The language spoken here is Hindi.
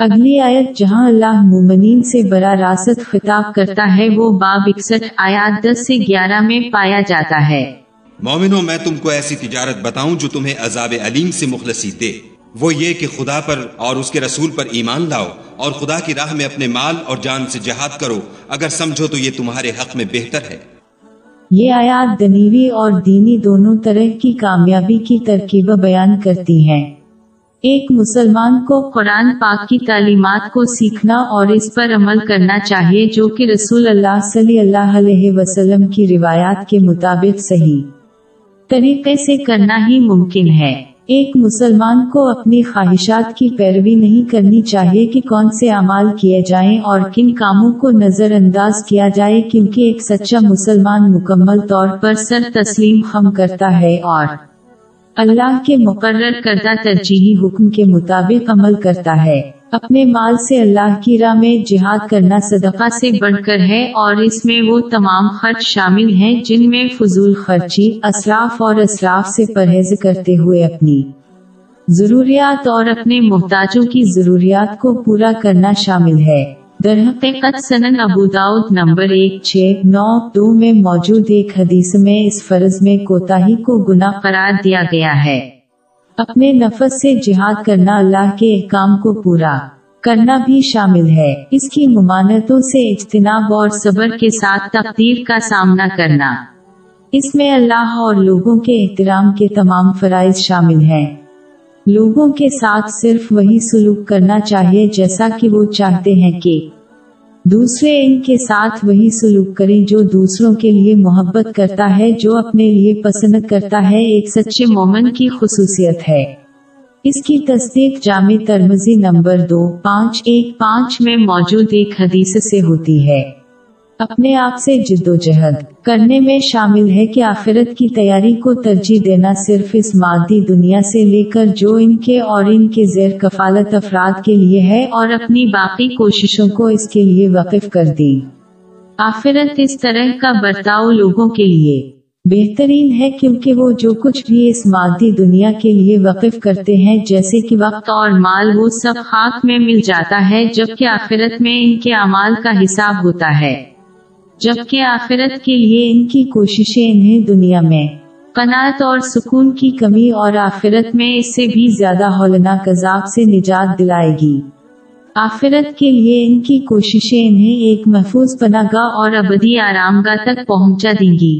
अगली आयत जहाँ अल्लाह मुमनीन से बड़ा रासत खिताब करता है वो बाब इकसठ आयात दस से ग्यारह में पाया जाता है। मोमिनो मैं तुमको ऐसी तिजारत बताऊँ जो तुम्हें अजाब अलीम से मुखलसी दे। वो ये कि खुदा पर और उसके रसूल पर ईमान लाओ और खुदा की राह में अपने माल और जान से जहाद करो। अगर समझो तो ये तुम्हारे हक में बेहतर है। ये आयात दनीवी और दीनी दोनों तरह की कामयाबी की तरकीब बयान करती हैं। एक मुसलमान को कुरान पाक की तालीमात को सीखना और इस पर अमल करना चाहिए, जो कि रसूल अल्लाह सल्लल्लाहु अलैहि वसल्लम की रिवायात के मुताबिक सही तरीके से करना ही मुमकिन है। एक मुसलमान को अपनी ख्वाहिशात की पैरवी नहीं करनी चाहिए कि कौन से अमाल किए जाएँ और किन कामों को नज़रअंदाज किया जाए, क्योंकि एक सच्चा मुसलमान मुकम्मल तौर पर सर तस्लीम हम करता है और अल्लाह के मुकर्र करदा तरजीही हुक्म के मुताबिक अमल करता है। अपने माल से अल्लाह की राह में जिहाद करना सदका से बढ़कर है और इसमें वो तमाम खर्च शामिल हैं जिनमें फजूल खर्ची, असराफ और असराफ से परहेज करते हुए अपनी जरूरियात और अपने मोहताजों की जरूरियात को पूरा करना शामिल है। दरहकीकत सनन अबू दाऊद नंबर एक छः नौ दो में मौजूद एक हदीस में इस फ़र्ज़ में कोताही को गुना करार दिया गया है। अपने नफस से जिहाद करना अल्लाह के काम को पूरा करना भी शामिल है। इसकी मुमानतों से इज्तनाब और सबर के साथ तकदीर का सामना करना। इसमें अल्लाह और लोगों के एहतराम के तमाम फराइज शामिल हैं। लोगों के साथ सिर्फ़ वही सुलूक करना चाहिए जैसा कि वो चाहते हैं कि दूसरे इनके साथ वही सुलूक करें जो दूसरों के लिए मोहब्बत करता है, जो अपने लिए पसंद करता है। एक सच्चे मोमन की खसूसियत है। इसकी तस्दीक जामे तरमजी नंबर दो, पाँच एक पाँच में मौजूद एक हदीस से होती है। अपने आप से जिद्दोजहद करने में शामिल है कि आखिरत की तैयारी को तरजीह देना सिर्फ़ इस मादी दुनिया से लेकर जो इनके और इनके जेर कफालत अफराद के लिए है और अपनी बाकी कोशिशों को इसके लिए वक़िफ कर दी। आखिरत इस तरह का बर्ताव लोगों के लिए बेहतरीन है क्योंकि वो जो कुछ भी इस मादी दुनिया के लिए वक़िफ करते हैं, जैसे कि वक्त और माल, वो सब खाक में मिल जाता है, जबकि आखिरत में इनके अमाल का हिसाब होता है। जबकि आखिरत के लिए इनकी कोशिशें इन्हें दुनिया में। कनात और सुकून की कमी और आखिरत में इससे भी ज़्यादा हौलना कजाब से निजात दिलाएगी। आखिरत के लिए इनकी कोशिशें इन्हें एक महफूज पनागा और अबदी आरामगा तक पहुँचा देंगी।